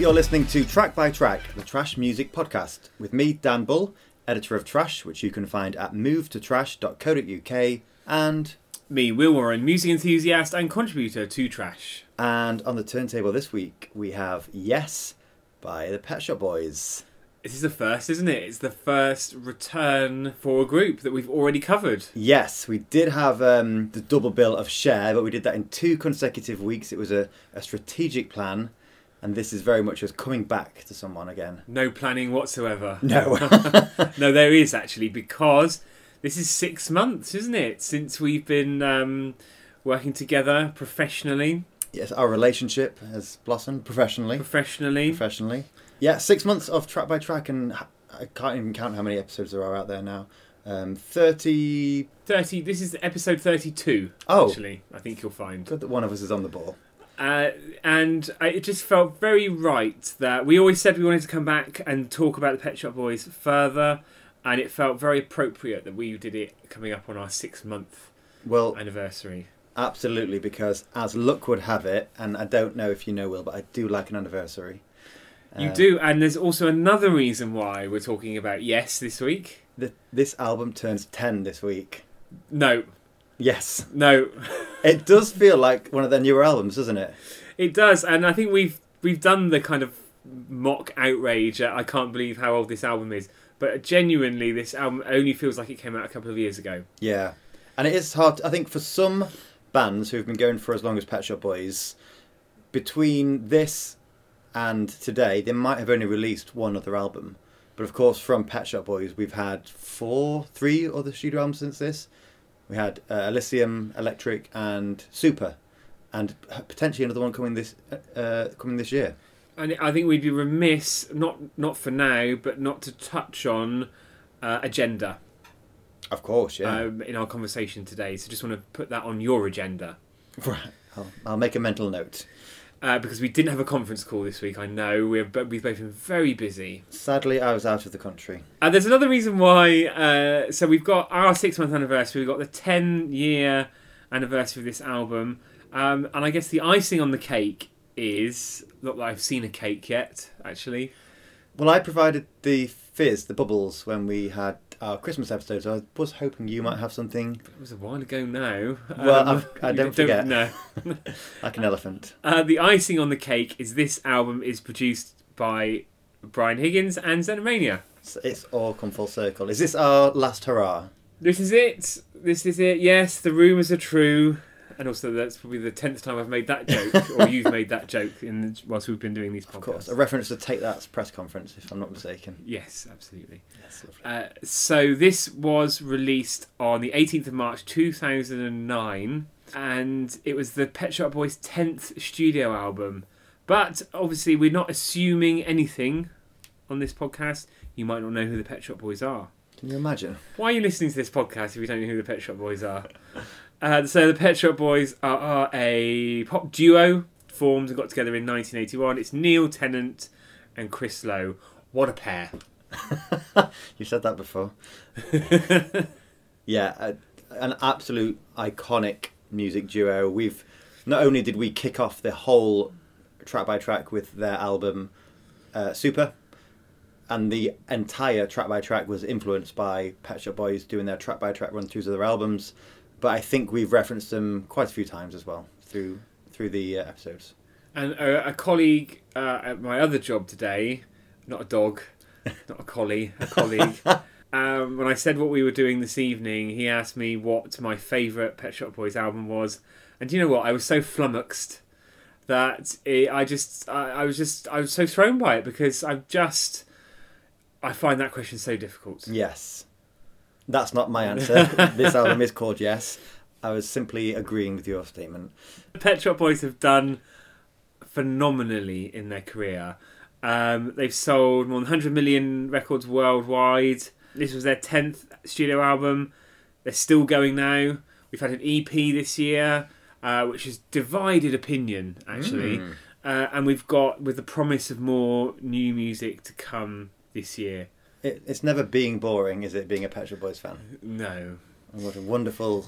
You're listening to Track by Track, the Trash Music Podcast, with me, Dan Bull, editor of Trash, which you can find at movetotrash.co.uk, and Me, Will Warren, music enthusiast and contributor to Trash. and on the turntable this week we have Yes by the Pet Shop Boys. This is the first, isn't it? It's the first return for a group that we've already covered. Yes, we did have um, the double bill of Cher, but we did that in two consecutive weeks. It was a, a strategic plan, and this is very much as coming back to someone again. No planning whatsoever. No. No, there is actually, because this is six months, isn't it, since we've been um, working together professionally. yes, our relationship has blossomed professionally. Professionally. professionally. Yeah, six months of track by track, and I can't even count how many episodes there are out there now. Um, Thirty. 30, this is episode 32, Oh. actually, I think you'll find. Good that one of us is on the ball. Uh, and I, it just felt very right that we always said we wanted to come back and talk about the Pet Shop Boys further, and it felt very appropriate that we did it coming up on our six month Well, anniversary. absolutely, because as luck would have it, and I don't know if you know, Will, but I do like an anniversary. You Uh, do, and there's also another reason why we're talking about Yes this week. th- this album turns ten this week. No, Yes, no, it does feel like one of their newer albums, doesn't it? it does, and I think we've we've done the kind of mock outrage. At, I can't believe how old this album is, but genuinely, this album only feels like it came out a couple of years ago. Yeah, and it is hard. I think for some bands who've been going for as long as Pet Shop Boys, between this and today, they might have only released one other album. But of course, from Pet Shop Boys, we've had four, three other studio albums since this. We had uh, Elysium, Electric, and Super, and potentially another one coming this uh, coming this year. And I think we'd be remiss, not not for now, but not to touch on uh, agenda Of course, yeah. um, in our conversation today. So just want to put that on your agenda right. I'll, I'll make a mental note. Uh, because we didn't have a conference call this week. I know we're we've both been very busy. Sadly, I was out of the country. Uh, there's another reason why. Uh, so we've got our six month anniversary. We've got the ten year anniversary of this album, um, and I guess the icing on the cake is not that I've seen a cake yet. Actually, Well, I provided the fizz, the bubbles, when we had our Christmas episodes. I was hoping you might have something it was a while ago now. Well, Um, I don't forget. No. like an elephant. Uh, the icing on the cake is this album is produced by Brian Higgins and Xenomania. It's, it's all come full circle. Is this our last hurrah? This is it. This is it. Yes, the rumours are true, and also that's probably the tenth time I've made that joke, or you've made that joke in the, whilst we've been doing these podcasts. Of course. A reference to Take That's press conference, if I'm not mistaken. Yes, absolutely. Yes. Uh, so this was released on the 18th of March 2009, and it was the Pet Shop Boys' 10th studio album. But obviously, we're not assuming anything on this podcast. You might not know who the Pet Shop Boys are. Can you imagine? Why are you listening to this podcast if you don't know who the Pet Shop Boys are? Uh, so the Pet Shop Boys are, are a pop duo formed and got together in 1981. It's Neil Tennant and Chris Lowe. What a pair! You said that before. yeah, a, an absolute iconic music duo. We've not only did we kick off the whole track by track with their album uh, Super, and the entire track by track was influenced by Pet Shop Boys doing their track by track run throughs of their albums. But I think we've referenced them quite a few times as well through through the uh, episodes. And a, a colleague uh, at my other job today, not a dog, not a collie, a colleague. um, when I said what we were doing this evening, he asked me what my favourite Pet Shop Boys album was, and do you know what? I was so flummoxed that it, I just, I, I was just, I was so thrown by it because I've just, I find that question so difficult. Yes, that's not my answer. this album is called Yes. I was simply agreeing with your statement. Pet Shop Boys have done phenomenally in their career. Um, they've sold more than 100 million records worldwide. This was their 10th studio album. They're still going now. We've had an EP this year, uh, which is divided opinion, actually. Mm. Uh, and we've got, with the promise of more new music to come this year. It, it's never being boring, is it, being a Pet Shop Boys fan? No. And what a wonderful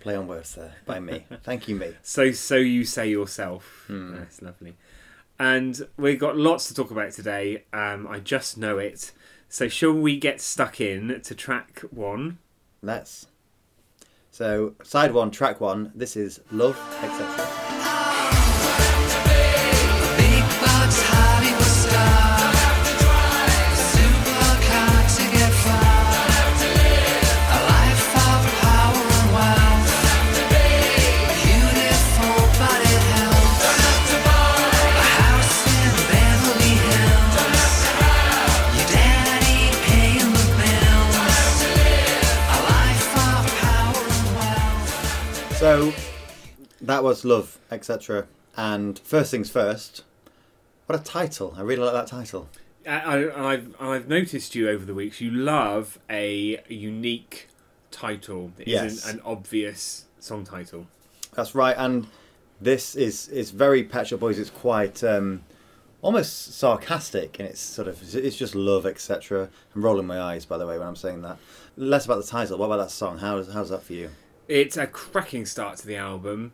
play on words there by me. Thank you, me. So, so you say yourself. Hmm. That's lovely. and we've got lots to talk about today. Um, I just know it. So, shall we get stuck in to track one? Let's. So, side one, track one. This is Love, etc. was Love, etc. And first things first, what a title. I really like that title. I, I, I've, I've noticed you over the weeks. You love a unique title. It Yes. isn't an obvious song title. That's right, and this is is very Pet Shop Boys. It's quite um, almost sarcastic, and it's sort of it's just love, etc. I'm rolling my eyes, by the way, when I'm saying that. Less about the title. What about that song? How's how's that for you? It's a cracking start to the album,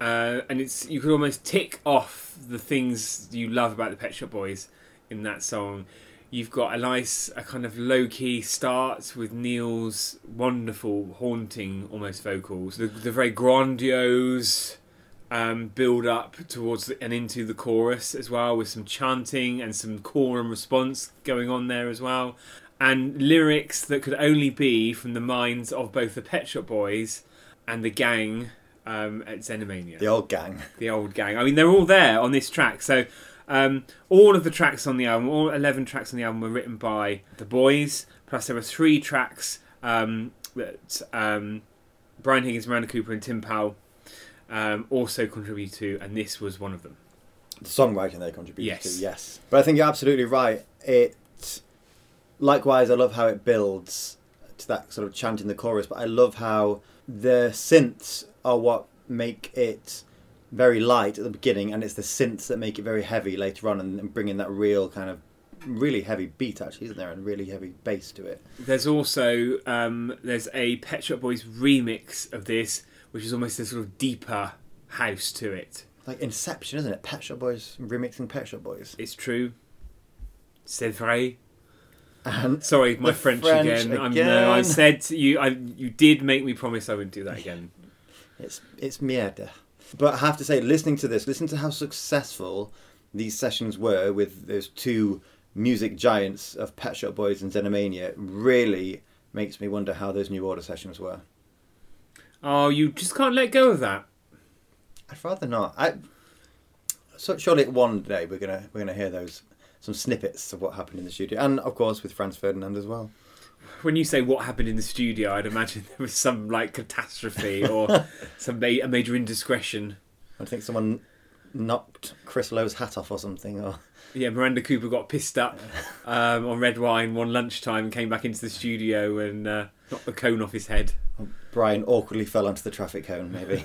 uh, and it's you could almost tick off the things you love about the Pet Shop Boys in that song. You've got a nice, a kind of low key start with Neil's wonderful, haunting, almost vocals. The, the very grandiose um, build up towards the, and into the chorus as well, with some chanting and some call and response going on there as well, and lyrics that could only be from the minds of both the Pet Shop Boys and the gang um, at Xenomania The old gang. the old gang. I mean, they're all there on this track. So, um, all of the tracks on the album, all 11 tracks on the album, were written by the boys. Plus, there were three tracks um, that um, Brian Higgins, Miranda Cooper, and Tim Powell um, also contribute to, and this was one of them. the songwriting they contribute Yes. to. Yes, but I think you're absolutely right. It likewise, I love how it builds to that sort of chanting the chorus, but I love how the synths are what make it very light at the beginning, and it's the synths that make it very heavy later on, and, and bring in that real kind of really heavy beat actually, isn't there, and really heavy bass to it. There's also um, there's a Pet Shop Boys remix of this, which is almost a sort of deeper house to it. Like Inception, isn't it? Pet Shop Boys remixing Pet Shop Boys. It's true. C'est vrai. And Sorry, my French, French again. I'm, no, I said to you, I you did make me promise I wouldn't do that again. It's it's mierda. But I have to say, listening to this, listen to how successful these sessions were with those two music giants of Pet Shop Boys and Xenomania. Really makes me wonder how those New Order sessions were. Oh, you just can't let go of that. I'd rather not. I so surely one day we're gonna we're gonna hear those some snippets of what happened in the studio, and of course with Franz Ferdinand as well. When you say what happened in the studio, I'd imagine there was some like catastrophe or some ma- a major indiscretion. I think someone knocked Chris Lowe's hat off or something, or Yeah, Miranda Cooper got pissed up um, on red wine one lunchtime and came back into the studio and uh, knocked the cone off his head. Brian awkwardly fell onto the traffic cone. Maybe.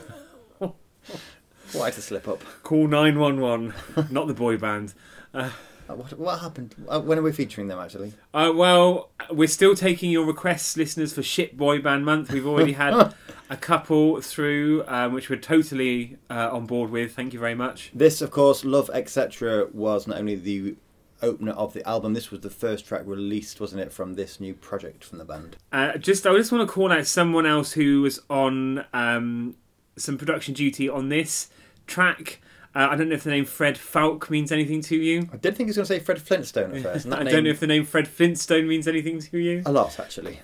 Quite a slip up. Call 911, not the boy band. Uh, What, what happened? Uh, when are we featuring them actually? Uh, well, we're still taking your requests, listeners, for Shit Boy Band Month. We've already had a couple through, um, which we're totally uh, on board with. Thank you very much. This, of course, Love Etc. was not only the opener of the album. This was the first track released, wasn't it, from this new project from the band? Uh, just, I just want to call out someone else who was on um, some production duty on this track. Uh, I don't know if the name Fred Falke means anything to you. I did think he was going to say Fred Flintstone at first. And that I name, don't know if the name Fred Flintstone means anything to you. a lot actually.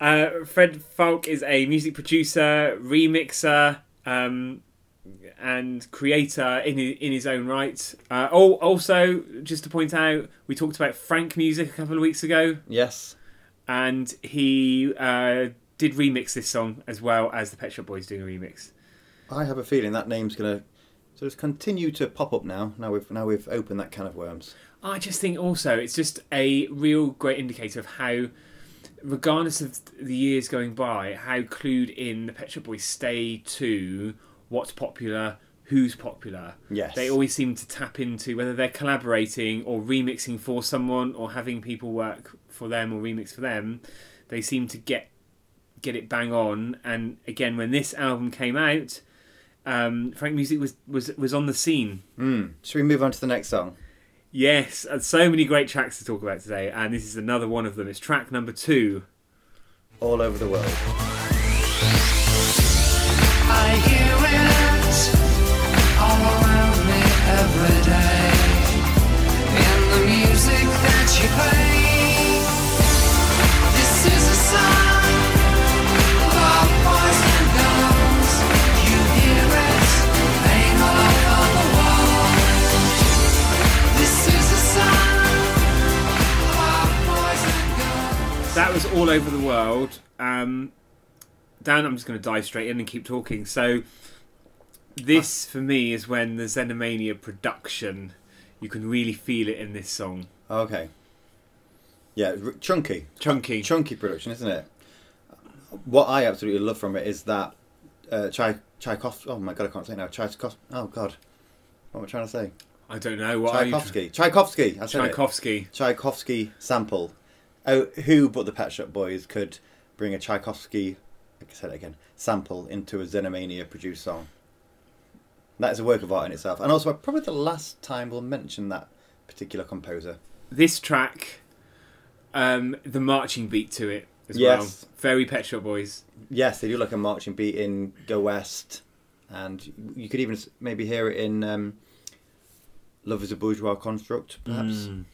Uh, Fred Falke is a music producer, remixer, um, and creator in his, in his own right. Uh, oh, also, just to point out, we talked about Frankmusik a couple of weeks ago, Yes. and he uh, did remix this song as well as the Pet Shop Boys doing a remix. I have a feeling that name's going to sort it's continued to pop up now. Now we've now we've opened that can of worms. I just think also it's just a real great indicator of how, regardless of the years going by, how clued in the Pet Shop Boys stay to what's popular, who's popular. Yes. They always seem to tap into whether they're collaborating or remixing for someone or having people work for them or remix for them. They seem to get get it bang on. And again, when this album came out, um, Frankmusik was, was was on the scene. Mm. Should we move on to the next song? Yes, and so many great tracks to talk about today, and this is another one of them. It's track number two. All over the world. That was all over the world. Um, Dan, I'm just going to dive straight in and keep talking. So, this for me is when the Xenomania production, you can really feel it in this song. Okay. Yeah, r- chunky. Chunky. Chunky production, isn't it? What I absolutely love from it is that uh, Chai Tchaikovsky. Oh my god, I can't say now. Tchaikovsky. Oh god, what am I trying to say? I don't know what are Tchaikovsky. Tchaikovsky. I said it. Tchaikovsky. Tchaikovsky sample. Oh, who but the Pet Shop Boys could bring a Tchaikovsky, like I said again, sample into a Xenomania produced song? That is a work of art in itself, and also probably the last time we'll mention that particular composer. This track, um, the marching beat to it as Yes. well. Very Pet Shop Boys. Yes, they do like a marching beat in Go West, and you could even maybe hear it in um, Love is a Bourgeois Construct, perhaps. Mm.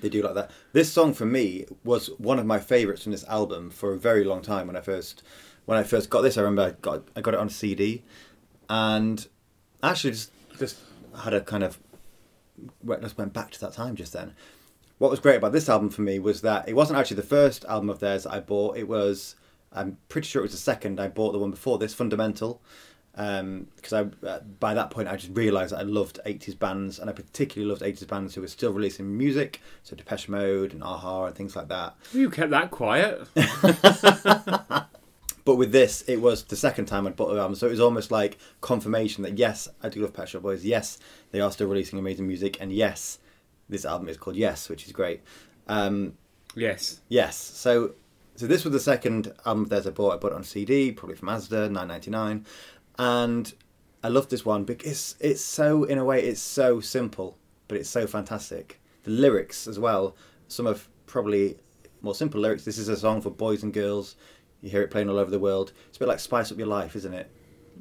They do like that. This song for me was one of my favourites from this album for a very long time. When I first when I first got this, I remember I got I got it on CD, and actually just just had a kind of just went back to that time just then. What was great about this album for me was that it wasn't actually the first album of theirs I bought. It was I'm pretty sure it was the second. I bought the one before this, Fundamental, because I uh, by that point I just realised that I loved 80s bands and I particularly loved 80s bands who were still releasing music, so Depeche Mode and Aha and things like that. You kept that quiet. But with this, it was the second time I'd bought the album, so it was almost like confirmation that yes, I do love Pet Shop Boys. Yes, they are still releasing amazing music, and yes, this album is called Yes, which is great. Um, yes. Yes. So so this was the second album of theirs I bought. I bought it on CD, probably from Asda, nine ninety nine, and I love this one because it's so in a way it's so simple, but it's so fantastic. The lyrics as well. Some of probably more simple lyrics. This is a song for boys and girls. You hear it playing all over the world. It's a bit like Spice Up Your Life, isn't it?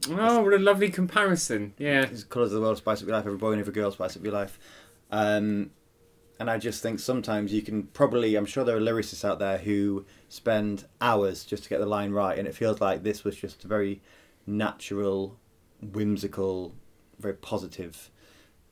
Oh, what a lovely comparison. Yeah. It's colours of the world, spice up your life. Every boy and every girl, spice up your life. Um, and I just think sometimes you can probably, I'm sure there are lyricists out there who spend hours just to get the line right, and it feels like this was just a very natural, whimsical, very positive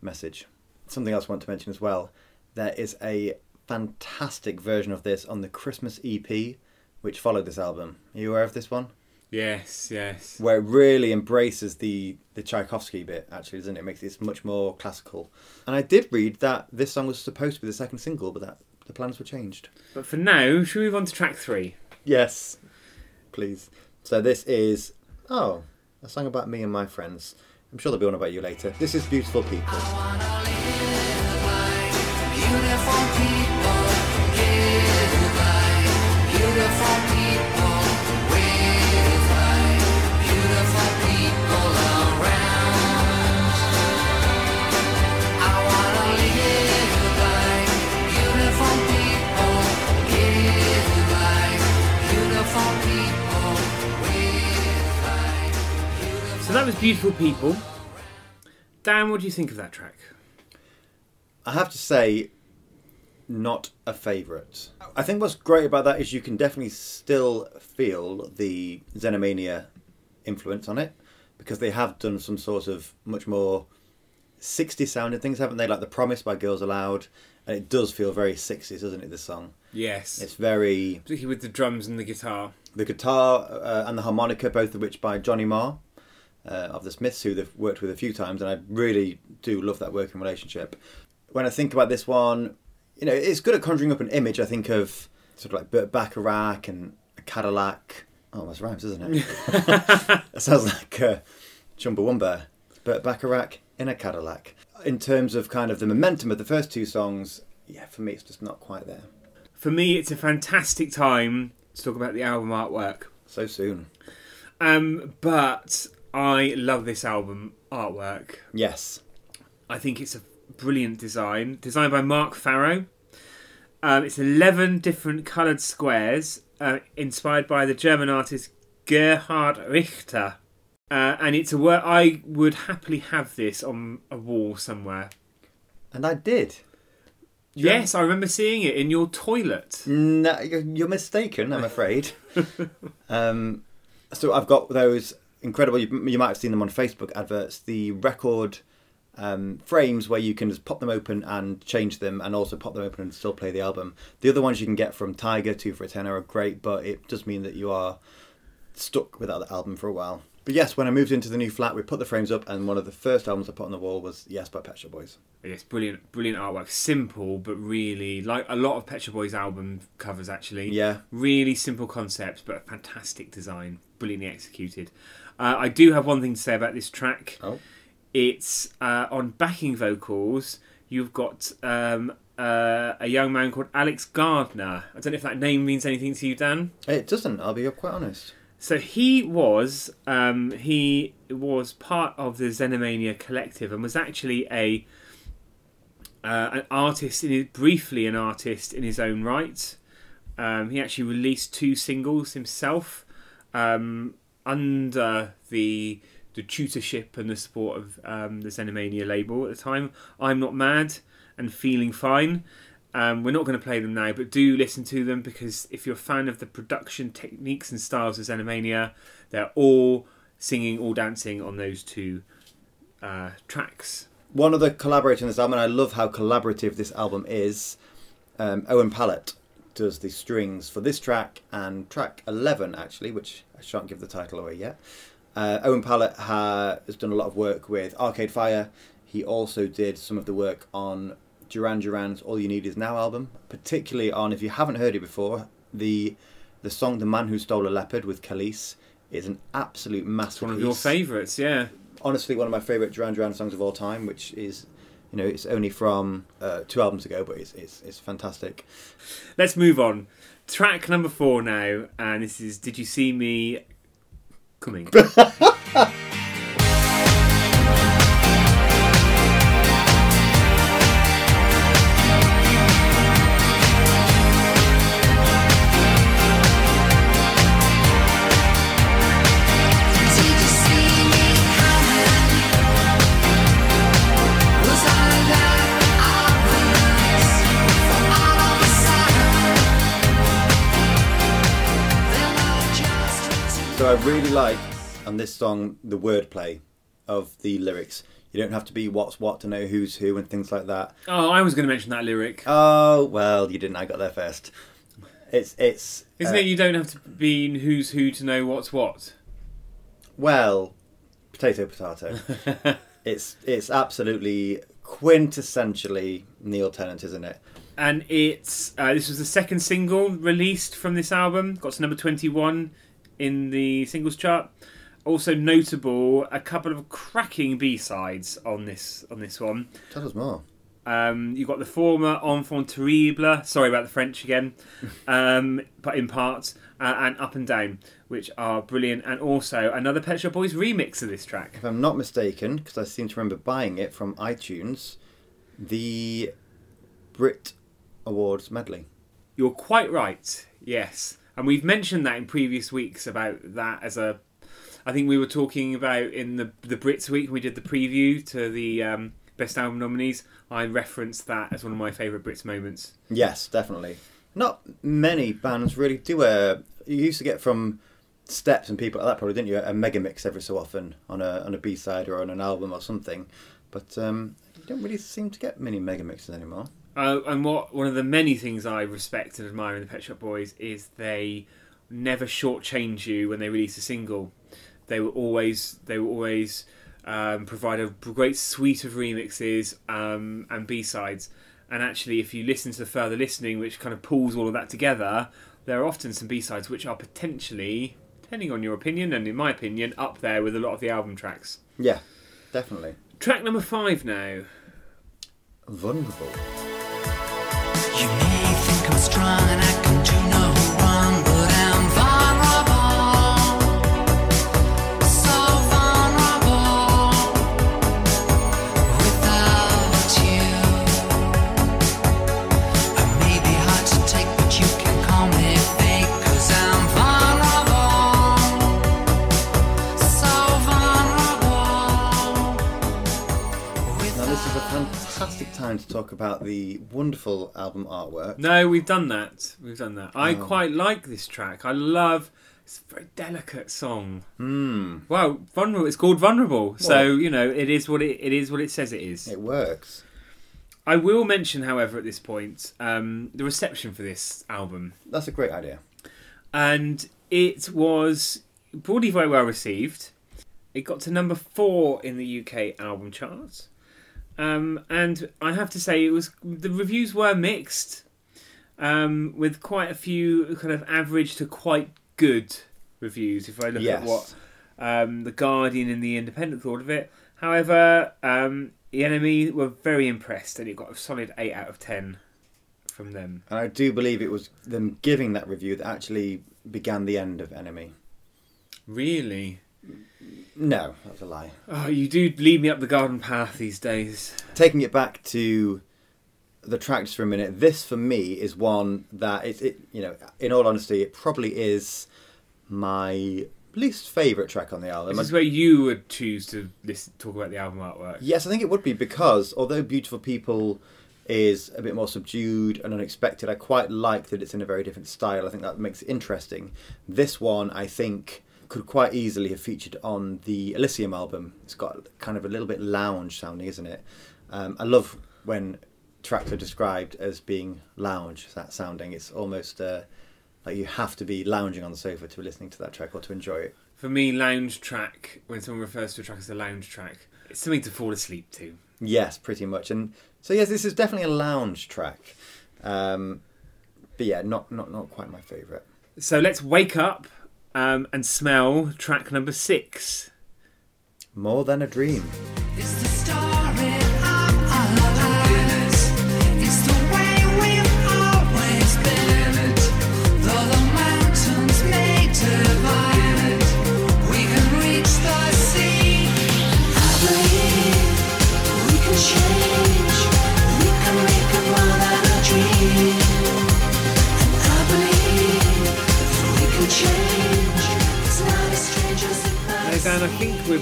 message. Something else I want to mention as well there is a fantastic version of this on the Christmas EP, which followed this album. Are you aware of this one? Yes, yes. where it really embraces the the Tchaikovsky bit, actually, doesn't it? It makes it much more classical. And I did read that this song was supposed to be the second single, but that the plans were changed. But for now, should we move on to track three? Yes, please. So this is oh a song about me and my friends. I'm sure there'll be one about you later. This is Beautiful People. That was Beautiful People. Dan, what do you think of that track? I have to say, not a favourite. I think what's great about that is you can definitely still feel the Xenomania influence on it because they have done some sort of much more 60 sounding things, haven't they? Like The Promise by Girls Aloud, and it does feel very 60s, doesn't it? This song. Yes. It's very Particularly with the drums and the guitar. the guitar uh, and the harmonica, both of which by Johnny Marr uh, of the Smiths, who they've worked with a few times, and I really do love that working relationship. When I think about this one, you know, it's good at conjuring up an image. I think of sort of like Burt Bacharach and a Cadillac. Oh, that's rhymes, isn't it? that sounds like uh, Chumbawamba. Burt Bacharach in a Cadillac. In terms of kind of the momentum of the first two songs, yeah, for me, it's just not quite there. For me, it's a fantastic time to talk about the album artwork. So soon. Um, but I love this album artwork. Yes. I think it's a brilliant design, designed by Mark Farrow. Um, it's 11 different coloured squares, uh, inspired by the German artist Gerhard Richter. Uh, and it's a work I would happily have this on a wall somewhere. And I did. Yes, I remember seeing it in your toilet. No, you're, you're mistaken, I'm afraid. um, so I've got those incredible, you, you might have seen them on Facebook adverts, the record um, frames where you can just pop them open and change them and also pop them open and still play the album. The other ones you can get from Tiger, two for a tenner, are great, but it does mean that you are stuck without the album for a while. But yes, when I moved into the new flat, we put the frames up, and one of the first albums I put on the wall was Yes by Pet Shop Boys. Yes, brilliant, brilliant artwork. Simple, but really like a lot of Pet Shop Boys album covers. Actually, Yeah, really simple concepts, but a fantastic design, brilliantly executed. Uh, I do have one thing to say about this track. Oh. It's uh, on backing vocals. You've got um, uh, a young man called Alex Gardner. I don't know if that name means anything to you, Dan. it doesn't. I'll be quite honest. So he was um, he was part of the Xenomania collective and was actually a uh, an artist in his, briefly an artist in his own right. Um, he actually released two singles himself um, under the the tutorship and the support of um, the Xenomania label at the time. I'm not mad and feeling fine. Um, we're not going to play them now, but do listen to them because if you're a fan of the production techniques and styles of Xenomania, they're all singing, all dancing on those two uh, tracks. One of the collaborators on this album, and I love how collaborative this album is. Um, Owen Pallett does the strings for this track and track 11, actually, which I shan't give the title away yet. Uh, Owen Pallett ha- has done a lot of work with Arcade Fire. He also did some of the work on Duran Duran's All You Need Is Now album, particularly on, if you haven't heard it before, the the song The Man Who Stole a Leopard with Kelis is an absolute masterpiece One of your favourites, yeah. honestly one of my favourite Duran Duran songs of all time, which is, you know, it's only from uh, two albums ago, but it's, it's it's fantastic. Let's move on. Track number four now, and this is Did You See Me Coming? really like on this song the wordplay of the lyrics. You don't have to be what's what to know who's who and things like that. oh, I was going to mention that lyric. Oh well, you didn't. I got there first. It's it's Isn't uh, it? You don't have to be who's who to know what's what. well, potato potato. it's it's absolutely quintessentially Neil Tennant, isn't it? and it's uh, this was the second single released from this album. Got to number twenty one in the singles chart. Also notable, a couple of cracking B sides on this on this one. Tell us more. Um, you got the former Enfant Terrible, sorry about the French again, um, but in parts, uh, and Up and Down, which are brilliant, and also another Pet Shop Boys remix of this track. If I'm not mistaken, because I seem to remember buying it from iTunes, the Brit Awards medley. You're quite right, yes. And we've mentioned that in previous weeks about that as a. I think we were talking about in the the Brits week we did the preview to the um, best album nominees. I referenced that as one of my favourite Brits moments. Yes, definitely. Not many bands really do a. You used to get from Steps and people like that, probably didn't you? A mega mix every so often on a on a B side or on an album or something. But um, you don't really seem to get many mega mixes anymore. Uh, and what one of the many things I respect and admire in the Pet Shop Boys is they never shortchange you when they release a single. They will always they will always um, provide a great suite of remixes um, and B sides. And actually, if you listen to the further listening, which kind of pulls all of that together, there are often some B sides which are potentially, depending on your opinion and in my opinion, up there with a lot of the album tracks. Yeah, definitely. Track number five now. Vulnerable. You may think I'm strong time to talk about the wonderful album artwork. No, we've done that. We've done that. I Oh. quite like this track. I love. It's a very delicate song. Hmm, Well, vulnerable. It's called vulnerable. so you know, it is what it, it is. What it says it is. it works. I will mention, however, at this point, um, the reception for this album, That's a great idea. and it was broadly very well received. It got to number four in the UK album charts, um, and I have to say, it was the reviews were mixed, um, with quite a few kind of average to quite good reviews. If I look yes. at what um, the Guardian and the Independent thought of it. However, um, the NME were very impressed, and it got a solid eight out of ten from them. And I do believe it was them giving that review that actually began the end of NME. Really? No, that's a lie. Oh, you do lead me up the garden path these days. Taking it back to the tracks for a minute, this for me is one that it's it. You know, in all honesty, it probably is my least favorite track on the album. This is where you would choose to listen, talk about the album artwork. Yes, I think it would be because although Beautiful People is a bit more subdued and unexpected, I quite like that it's in a very different style. I think that makes it interesting. This one, I think, could quite easily have featured on the Elysium album. It's got kind of a little bit lounge sounding, isn't it? Um, I love when tracks are described as being lounge that sounding. It's almost uh, like you have to be lounging on the sofa to be listening to that track or to enjoy it. For me, lounge track, when someone refers to a track as a lounge track, it's something to fall asleep to. Yes, pretty much. And so yes, this is definitely a lounge track. Um, but yeah, not not not quite my favourite. So let's wake up um, and smell track number six. More than a dream.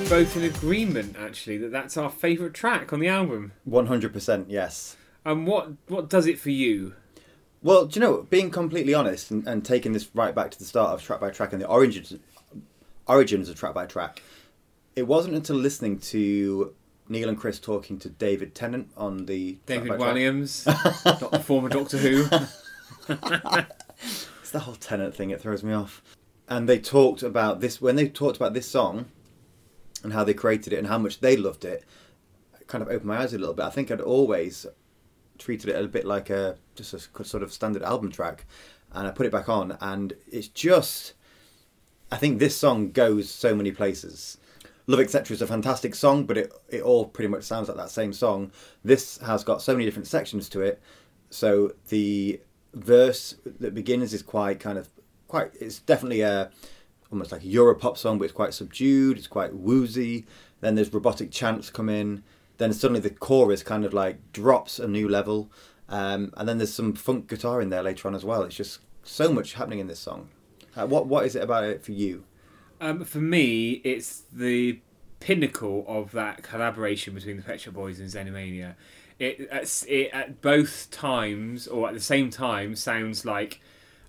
Both in agreement actually that that's our favourite track on the album. One hundred percent, yes. And what what does it for you? Well, do you know, being completely honest and, and taking this right back to the start of track by track and the origins origins of track by track, it wasn't until listening to Neil and Chris talking to David Tennant on the David Williams, not the former Doctor Who. It's the whole Tennant thing, it throws me off. And they talked about this, when they talked about this song and how they created it and how much they loved it, kind of opened my eyes a little bit. I think I'd always treated it a bit like a just a sort of standard album track. And I put it back on, and it's just. I think this song goes so many places. Love Etc. is a fantastic song, but it, it all pretty much sounds like that same song. This has got so many different sections to it. So the verse that begins is quite kind of quite it's definitely a almost like a Europop song, but it's quite subdued, it's quite woozy. Then there's robotic chants come in. Then suddenly the chorus kind of like drops a new level. Um, and then there's some funk guitar in there later on as well. It's just so much happening in this song. Uh, what what is it about it for you? Um, for me, it's the pinnacle of that collaboration between the Pet Shop Boys and Xenomania. It, it at both times, or at the same time, sounds like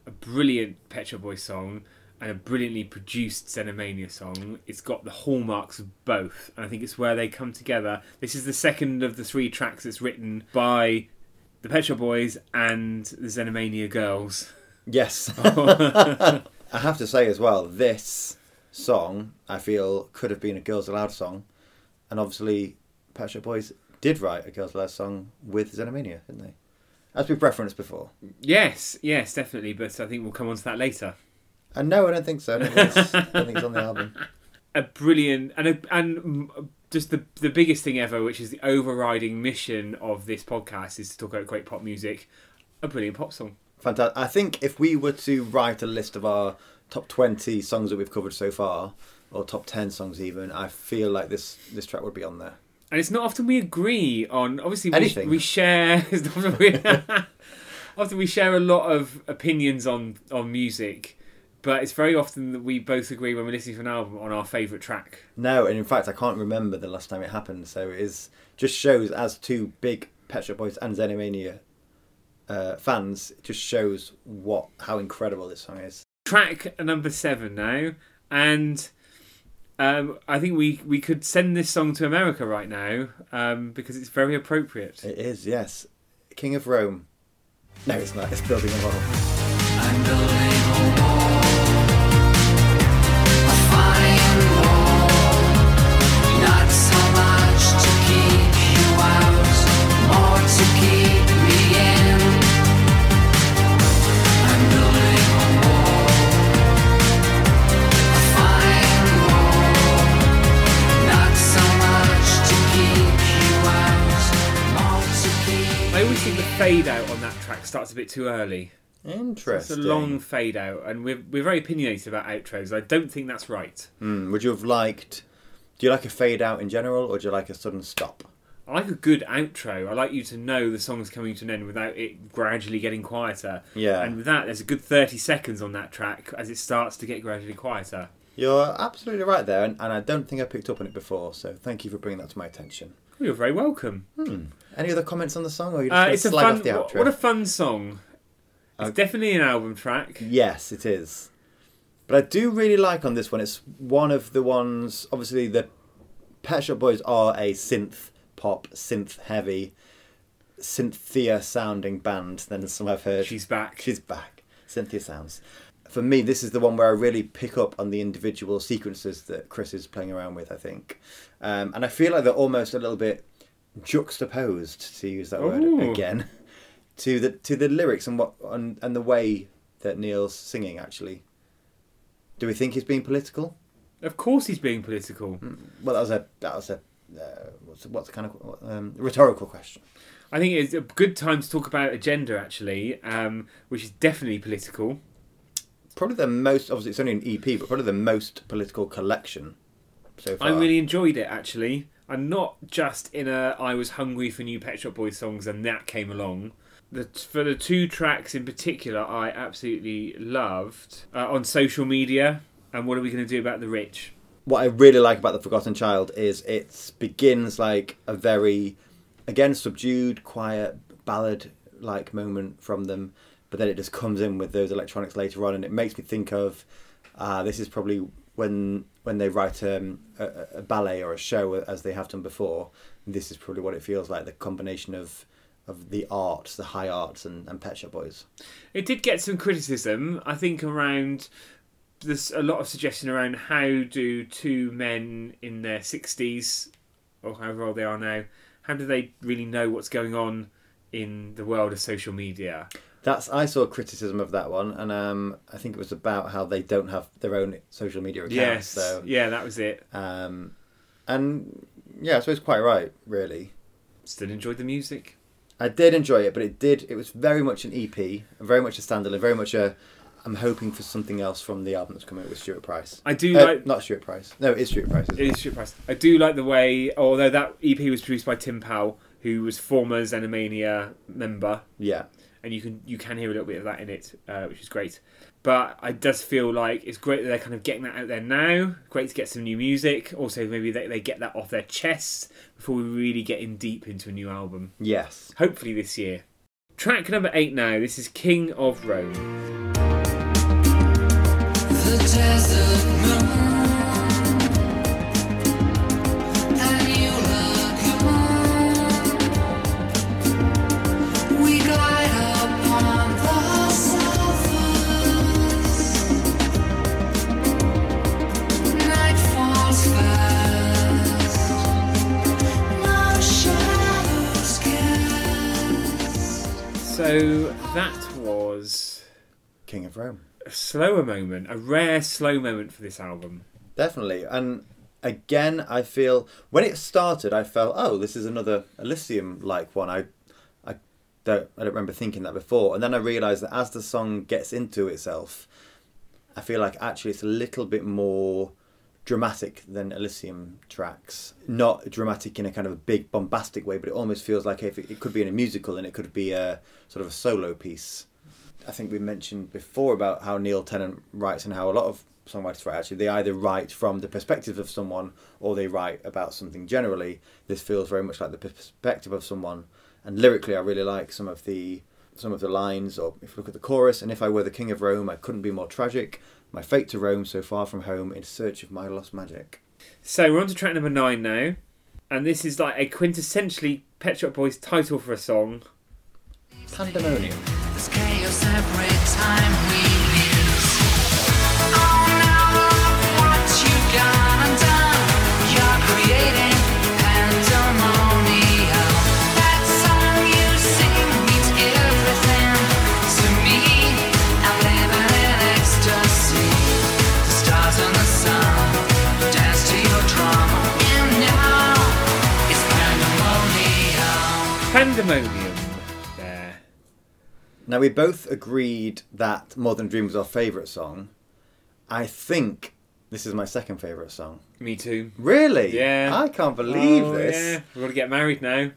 a brilliant Pet Shop Boys song and a brilliantly produced Xenomania song. It's got the hallmarks of both, and I think it's where they come together. This is the second of the three tracks that's written by the Pet Shop Boys and the Xenomania girls. Yes. I have to say as well, this song I feel could have been a Girls Aloud song, and obviously, Pet Shop Boys did write a Girls Aloud song with Xenomania, didn't they? As we've referenced before. Yes, yes, definitely, but I think we'll come on to that later. And no, I don't think so. I don't think it's, I don't think it's on the album. a brilliant and a, and just the the biggest thing ever, which is the overriding mission of this podcast, is to talk about great pop music. A brilliant pop song. Fantastic. I think if we were to write a list of our top 20 songs that we've covered so far, or top 10 songs even, I feel like this, this track would be on there. And it's not often we agree on. Obviously, we, Anything. we share. it's not often we, often we share a lot of opinions on on music, but it's very often that we both agree when we're listening to an album on our favourite track. No, and in fact, I can't remember the last time it happened. So it is just shows as two big Pet Shop Boys and Xenomania uh, fans, it just shows what how incredible this song is. Track number seven now, and um, I think we we could send this song to America right now um, because it's very appropriate. It is, yes, King of Rome. No, it's not. It's building a wall. Fade out on that track starts a bit too early. Interesting. It's a long fade out, and we're we're very opinionated about outros. I don't think that's right. Hmm, would you have liked? Do you like a fade out in general, or do you like a sudden stop? I like a good outro. I like you to know the song's coming to an end without it gradually getting quieter. Yeah. And with that, there's a good 30 seconds on that track as it starts to get gradually quieter. You're absolutely right there, and, and I don't think I picked up on it before. So thank you for bringing that to my attention. Well, you're very welcome. Hmm. Any other comments on the song, or are you just Uh, it's a slag fun. off the What, outro? what a fun song! It's Uh, definitely an album track. Yes, it is. But I do really like on this one. It's one of the ones. Obviously, the Pet Shop Boys are a synth pop, synth heavy, synthia sounding band. Than some I've heard. She's back. She's back. Cynthia sounds. For me, this is the one where I really pick up on the individual sequences that Chris is playing around with. I think, um, and I feel like they're almost a little bit juxtaposed, to use that Ooh. word again, to the to the lyrics and what and, and the way that Neil's singing. Actually, do we think he's being political? Of course, he's being political. Well, that was a that was a uh, what's what's kind of um, rhetorical question. I think it's a good time to talk about agenda, actually, um, which is definitely political. Probably the most obviously it's only an EP, but probably the most political collection so far. I really enjoyed it actually. I'm not just in a I was hungry for new Pet Shop Boys songs and that came along. The, for the two tracks in particular, I absolutely loved uh, on social media. And what are we going to do about the rich? what I really like about the Forgotten Child is it begins like a very, again, subdued, quiet ballad like moment from them, but then it just comes in with those electronics later on, and it makes me think of uh, this is probably when when they write um, a, a ballet or a show as they have done before. This is probably what it feels like the combination of of the arts, the high arts, and, and Pet Shop Boys. It did get some criticism, I think, around there's a lot of suggestion around how do two men in their 60s or however old they are now, how do they really know what's going on in the world of social media? That's I saw criticism of that one, and um, I think it was about how they don't have their own social media accounts. Yes, So, yeah, that was it. um, and yeah, I suppose quite right, really. Still enjoyed the music. I did enjoy it, but it did. It was very much an EP, very much a standalone, very much a. I'm hoping for something else from the album that's coming out with Stuart Price. I do Uh, like not Stuart Price. No, it is Stuart Price. It it? is Stuart Price. I do like the way, although that EP was produced by Tim Powell, who was former Xenomania member, Yeah, and you can you can hear a little bit of that in it, uh, which is great. But I does feel like it's great that they're kind of getting that out there now. Great to get some new music. Also, maybe they, they get that off their chests before we really get in deep into a new album. yes. Hopefully this year. Track number eight now. This is King of Rome. So that was King of Rome. a slower moment, a rare slow moment for this album. Definitely. And again, I feel when it started, I felt, oh, this is another Elysium like one. I, I don't, I don't remember thinking that before. And then I realised that as the song gets into itself, I feel like actually it's a little bit more dramatic than Elysium tracks. Not dramatic in a kind of a big bombastic way, but it almost feels like if it, it could be in a musical and it could be a sort of a solo piece. I think we mentioned before about how Neil Tennant writes and how a lot of songwriters write. Actually, they either write from the perspective of someone or they write about something generally. This feels very much like the perspective of someone. And lyrically, I really like some of the some of the lines. Or if you look at the chorus, and if I were the king of Rome, I couldn't be more tragic. My fate to roam so far from home in search of my lost magic. So we're on to track number nine now, and this is like a quintessentially Pet Shop Boys title for a song. Pandemonium. There's chaos every time we pandemonium. There. Now we both agreed that More Than Dream was our favourite song. I think this is my second favourite song. Me too. Really? Yeah. I can't believe Oh, this. Yeah, we've got to get married now.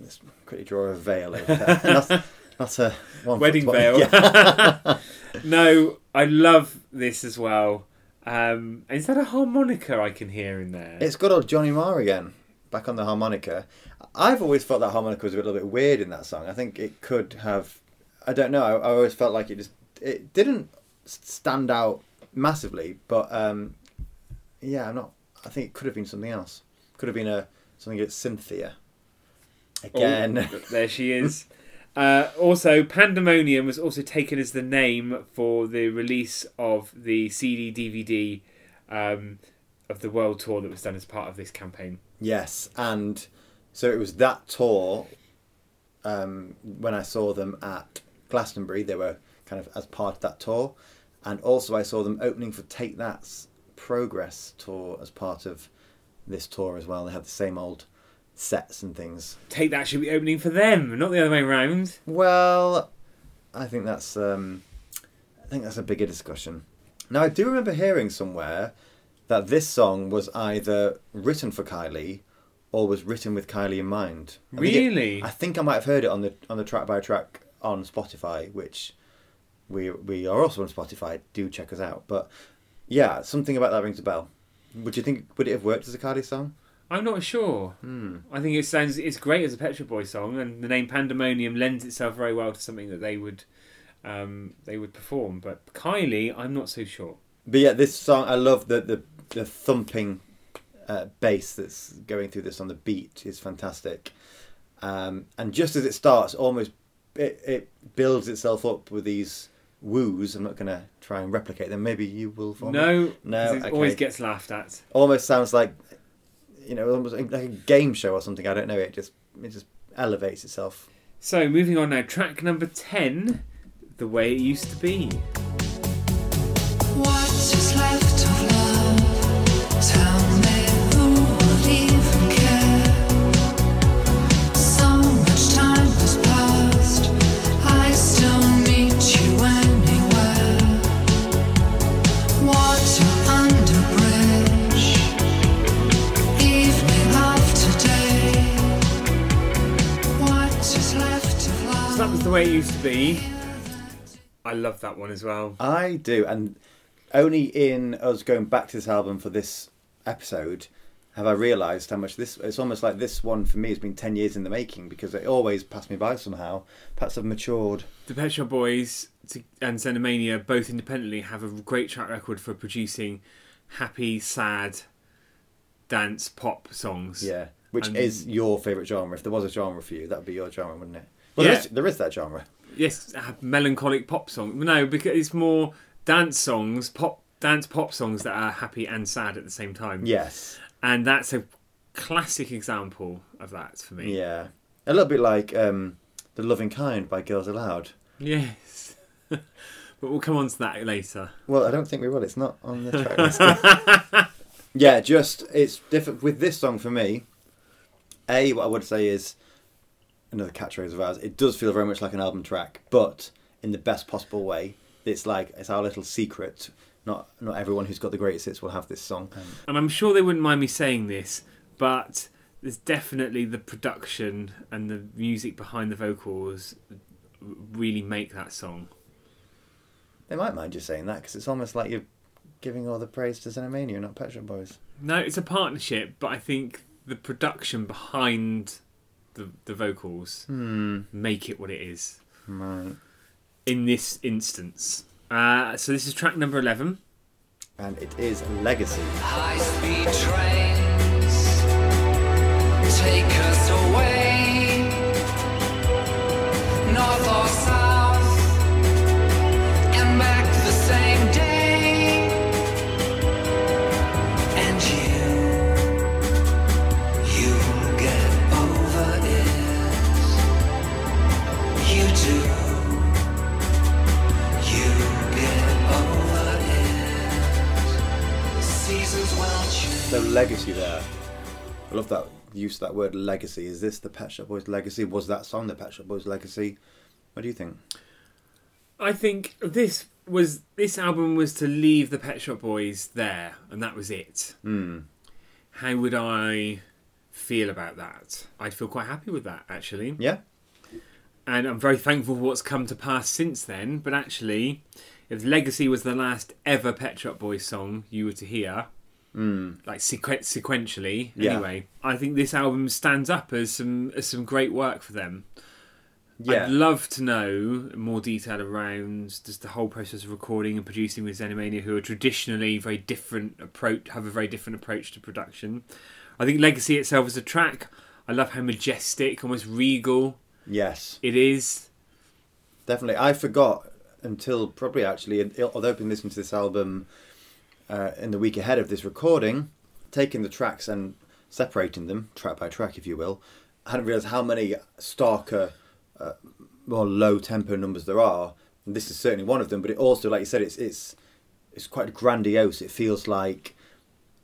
Let's quickly draw a veil over there. not, not a one Wedding veil. Yeah. no, I love this as well. Um, is that a harmonica I can hear in there? It's got old Johnny Marr again, back on the harmonica. I've always felt that harmonica was a little bit weird in that song. I think it could have. I don't know. I, I always felt like it just it didn't stand out massively, but um, yeah, I'm not. I think it could have been something else. Could have been a something at Cynthia. Again, Oh, there she is. Uh, also, Pandemonium was also taken as the name for the release of the CD DVD um, of the world tour that was done as part of this campaign. Yes, and so it was that tour. Um, when I saw them at Glastonbury, they were kind of as part of that tour, and also I saw them opening for Take That's Progress tour as part of this tour as well. They had the same old sets and things. Take that should be opening for them, not the other way around. Well, I think that's um, I think that's a bigger discussion. Now I do remember hearing somewhere that this song was either written for Kylie or was written with Kylie in mind. I think it- Really? I think I might have heard it on the on the track by track on Spotify, which we we are also on Spotify. Do check us out. But yeah, something about that rings a bell. Would you think would it have worked as a Kylie song? I'm not sure. Hmm. I think it sounds it's great as a Pet Shop Boy song, and the name Pandemonium lends itself very well to something that they would um, they would perform. But Kylie, I'm not so sure. But yeah, this song I love the the, the thumping uh, bass that's going through this on the beat is fantastic. Um, and just as it starts, almost it, it builds itself up with these woos. I'm not going to try and replicate them. Maybe you will. For me. No, No, 'cause it always gets laughed at. Almost sounds like you know, almost like a game show or something. I don't know. It just it just elevates itself. So moving on now, track number ten, the way it used to be. What is left So that was the way it used to be. I love that one as well. I do, and only in us going back to this album for this episode have I realised how much this. It's almost like this one for me has been ten years in the making because it always passed me by somehow. Perhaps I've matured. The Pet Shop Boys and Xenomania both independently have a great track record for producing happy, sad, dance pop songs. Yeah, which And- is your favourite genre. If there was a genre for you, that would be your genre, wouldn't it? Well, Yeah. is, there is that genre. Yes, melancholic pop song. No, because it's more dance songs, pop dance pop songs that are happy and sad at the same time. Yes. And that's a classic example of that for me. Yeah. A little bit like um, "The Loving Kind" by Girls Aloud. Yes. but we'll come on to that later. Well, I don't think we will. It's not on the track list. yeah, just it's different with this song for me. A, what I would say is another catchphrase of ours. It does feel very much like an album track, but in the best possible way. It's like it's our little secret. Not not everyone who's got the greatest hits will have this song. And I'm sure they wouldn't mind me saying this, but there's definitely the production and the music behind the vocals really make that song. They might mind you saying that because it's almost like you're giving all the praise to Xenomania, not Pet Shop Boys. No, it's a partnership, but I think the production behind the the vocals Hmm. make it what it is Right. in this instance. Uh, so this is track number eleven. And it is Legacy. High speed trains take us away, north or south, So legacy there. I love that use of that word legacy. Is this the Pet Shop Boys legacy? Was that song the Pet Shop Boys legacy? What do you think? I think this was this album was to leave the Pet Shop Boys there, and that was it. Hmm. How would I feel about that? I'd feel quite happy with that actually, Yeah. and I'm very thankful for what's come to pass since then. But actually, if Legacy was the last ever Pet Shop Boys song you were to hear, Hmm. like sequ- sequentially, Yeah. anyway, I think this album stands up as some as some great work for them. Yeah. I'd love to know more detail around just the whole process of recording and producing with Xenomania, who are traditionally very different approach, have a very different approach to production. I think Legacy itself as a track, I love how majestic, almost regal yes. it is. Definitely. I forgot until probably actually, although I've been listening to this album uh, in the week ahead of this recording, taking the tracks and separating them track by track, if you will, I hadn't realised how many starker, uh, more low tempo numbers there are. And this is certainly one of them, but it also, like you said, it's it's it's quite grandiose. It feels like,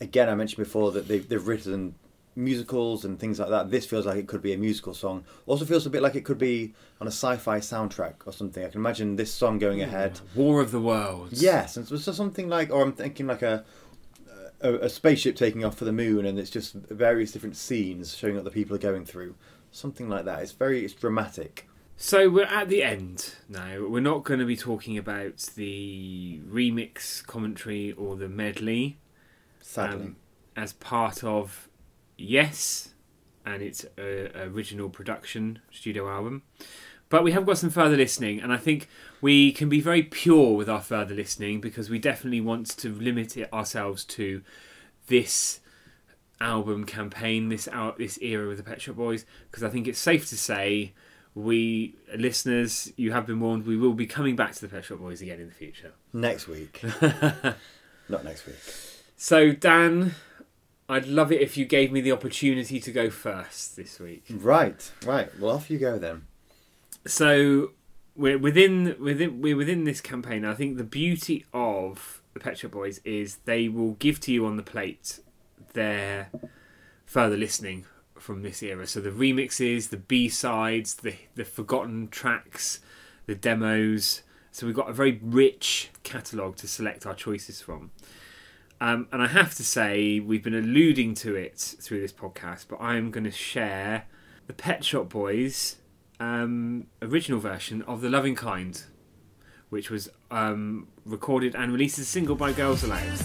again, I mentioned before that they've, they've written musicals and things like that. This feels like it could be a musical song. Also feels a bit like it could be on a sci-fi soundtrack or something. I can imagine this song going ahead. War of the Worlds. Yes, and so so something like, or I'm thinking like a, a a spaceship taking off for the moon, and it's just various different scenes showing what the people are going through. Something like that. It's very, it's dramatic. So we're at the end now. We're not going to be talking about the remix commentary or the medley. Sadly, um, as part of Yes, and its uh, original production studio album. But we have got some further listening, and I think we can be very pure with our further listening because we definitely want to limit it ourselves to this album campaign, this out this era with the Pet Shop Boys, because I think it's safe to say we listeners, you have been warned. We will be coming back to the Pet Shop Boys again in the future. next week. Not next week. So, Dan, I'd love it if you gave me the opportunity to go first this week. Right, right. Well, off you go then. So, we're within within we're within this campaign. I think the beauty of the Pet Shop Boys is they will give to you on the plate their further listening from this era. So the remixes, the B sides, the the forgotten tracks, the demos. So we've got a very rich catalogue to select our choices from. Um, and I have to say, we've been alluding to it through this podcast, but I'm going to share the Pet Shop Boys um, original version of The Loving Kind, which was um, recorded and released as a single by Girls Aloud.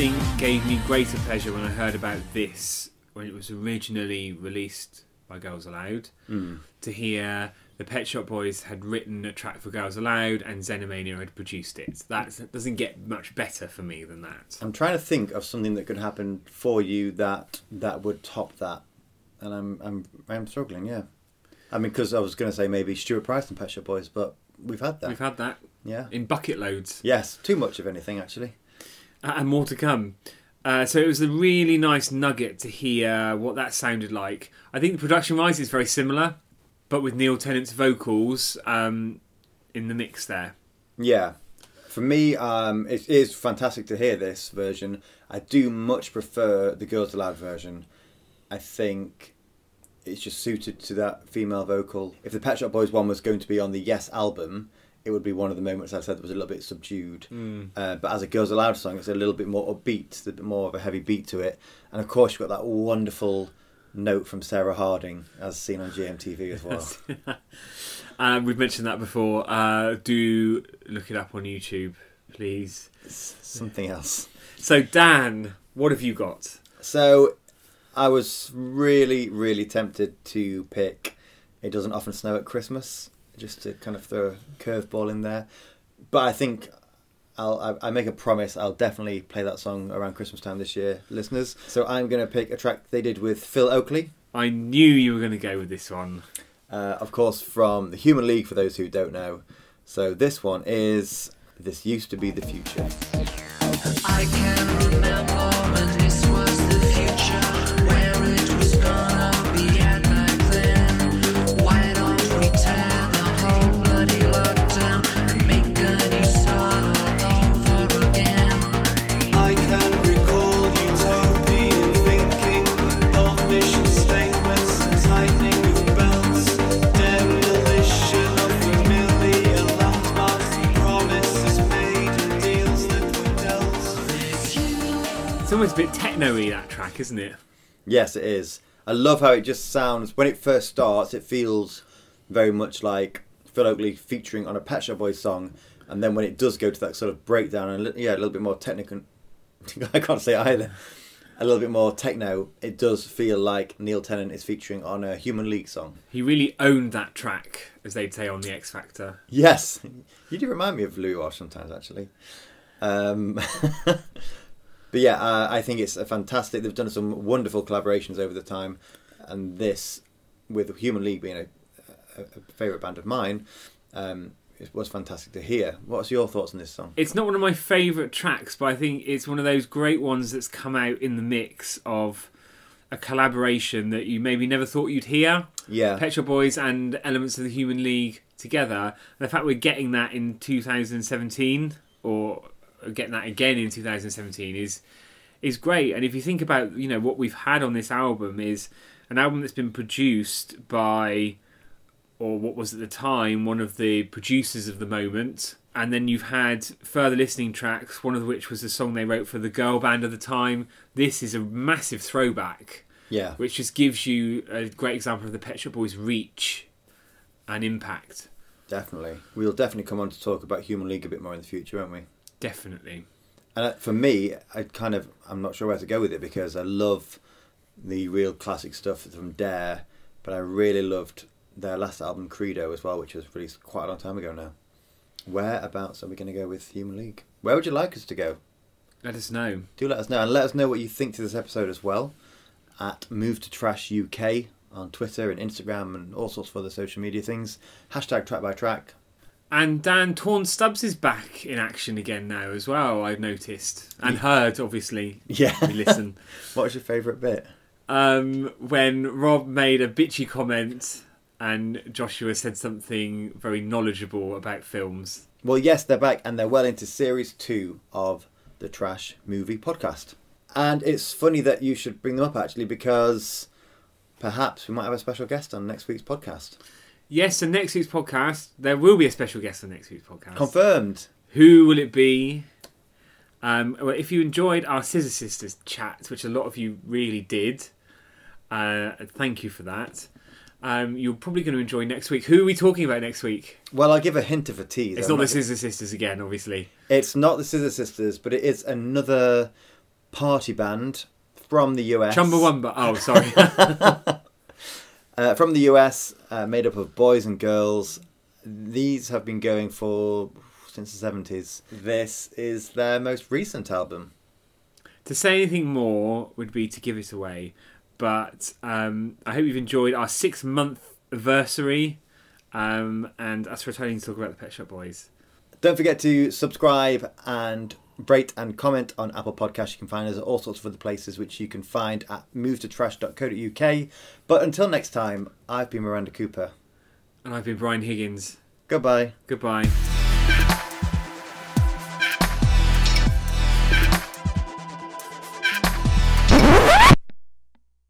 Nothing gave me greater pleasure when I heard about this when it was originally released by Girls Aloud. Hmm. To hear the Pet Shop Boys had written a track for Girls Aloud and Xenomania had produced it. That doesn't get much better for me than that. I'm trying to think of something that could happen for you that that would top that, and I'm I'm I'm struggling. Yeah, I mean, because I was going to say maybe Stuart Price and Pet Shop Boys, but we've had that. We've had that yeah. in bucket loads. Yes, too much of anything actually. And more to come. Uh, so it was a really nice nugget to hear what that sounded like. I think the production wise is very similar, but with Neil Tennant's vocals um, in the mix there. Yeah, For me, um, it is fantastic to hear this version. I do much prefer the Girls Aloud version. I think it's just suited to that female vocal. If the Pet Shop Boys one was going to be on the Yes album, it would be one of the moments I said that was a little bit subdued. Uh, but as it goes a Girls Aloud song, it's a little bit more upbeat, a bit more of a heavy beat to it. And of course, you've got that wonderful note from Sarah Harding, as seen on GMTV as well. Um, we've mentioned that before. Uh, do look it up on YouTube, please. Something else. So, Dan, what have you got? So I was really, really tempted to pick It Doesn't Often Snow at Christmas, just to kind of throw a curveball in there. But I think I'll, I, I make a promise I'll definitely play that song around Christmas time this year, listeners. So I'm going to pick a track they did with Phil Oakey, I knew you were going to go with this one. uh, of course, from the Human League, for those who don't know. So this one is This Used to Be the Future. Techno-y, that track, isn't it? Yes, it is. I love how it just sounds when it first starts. It feels very much like Phil Oakey featuring on a Pet Shop Boys song, and then when it does go to that sort of breakdown and yeah, a little bit more technical. I can't say either. A little bit more techno. It does feel like Neil Tennant is featuring on a Human League song. He really owned that track, as they'd say on the X Factor. Yes, you do remind me of Louis Walsh sometimes, actually. Um, but yeah, uh, I think it's a fantastic. They've done some wonderful collaborations over the time, and this, with Human League being a, a, a favorite band of mine, um, it was fantastic to hear. What's your thoughts on this song? It's not one of my favourite tracks, but I think it's one of those great ones that's come out in the mix of a collaboration that you maybe never thought you'd hear. Yeah, Pet Shop Boys and elements of the Human League together. And the fact we're getting that in 2017 or getting that again in 2017 is is great. And if you think about you know what we've had on this album is an album that's been produced by or what was at the time one of the producers of the moment. And then you've had further listening tracks, one of which was a song they wrote for the girl band of the time. This is a massive throwback yeah, which just gives you a great example of the Pet Shop Boys' reach and impact. definitely. We'll definitely come on to talk about Human League a bit more in the future, won't we? Definitely. And uh, for me, I kind of I'm not sure where to go with it because I love the real classic stuff from Dare, but I really loved their last album Credo as well, which was released quite a long time ago now. Whereabouts are we going to go with Human League? Where would you like us to go? Let us know. Do let us know and let us know what you think to this episode as well at Move to Trash UK on Twitter and Instagram and all sorts of other social media things. Hashtag track by track. And Dan Torn Stubbs is back in action again now as well, I've noticed. And heard, obviously. Yeah. Listen. What was your favourite bit? um, when Rob made a bitchy comment and Joshua said something very knowledgeable about films. Well, yes, they're back and they're well into series two of the Trash Movie Podcast. And it's funny that you should bring them up actually because perhaps we might have a special guest on next week's podcast. Yes, and next week's podcast, there will be a special guest on next week's podcast. Confirmed. Who will it be? Um, well, if you enjoyed our Scissor Sisters chat, which a lot of you really did, uh, thank you for that. Um, you're probably going to enjoy next week. Who are we talking about next week? Well, I'll give a hint of a tease. It's I'm not the Scissor Sisters again, obviously. It's not the Scissor Sisters, but it is another party band from the US. Chumbawamba. Oh, sorry. Uh, from the US, uh, made up of boys and girls. These have been going for since the 70s. This is their most recent album. to say anything more would be to give it away. But um, I hope you've enjoyed our six month anniversary um, and us returning to talk about the Pet Shop Boys. Don't forget to subscribe and rate and comment on Apple Podcasts. You can find us at all sorts of other places, which you can find at movetotrash.co.uk. But until next time, I've been Miranda Cooper. And I've been Brian Higgins. Goodbye. Goodbye.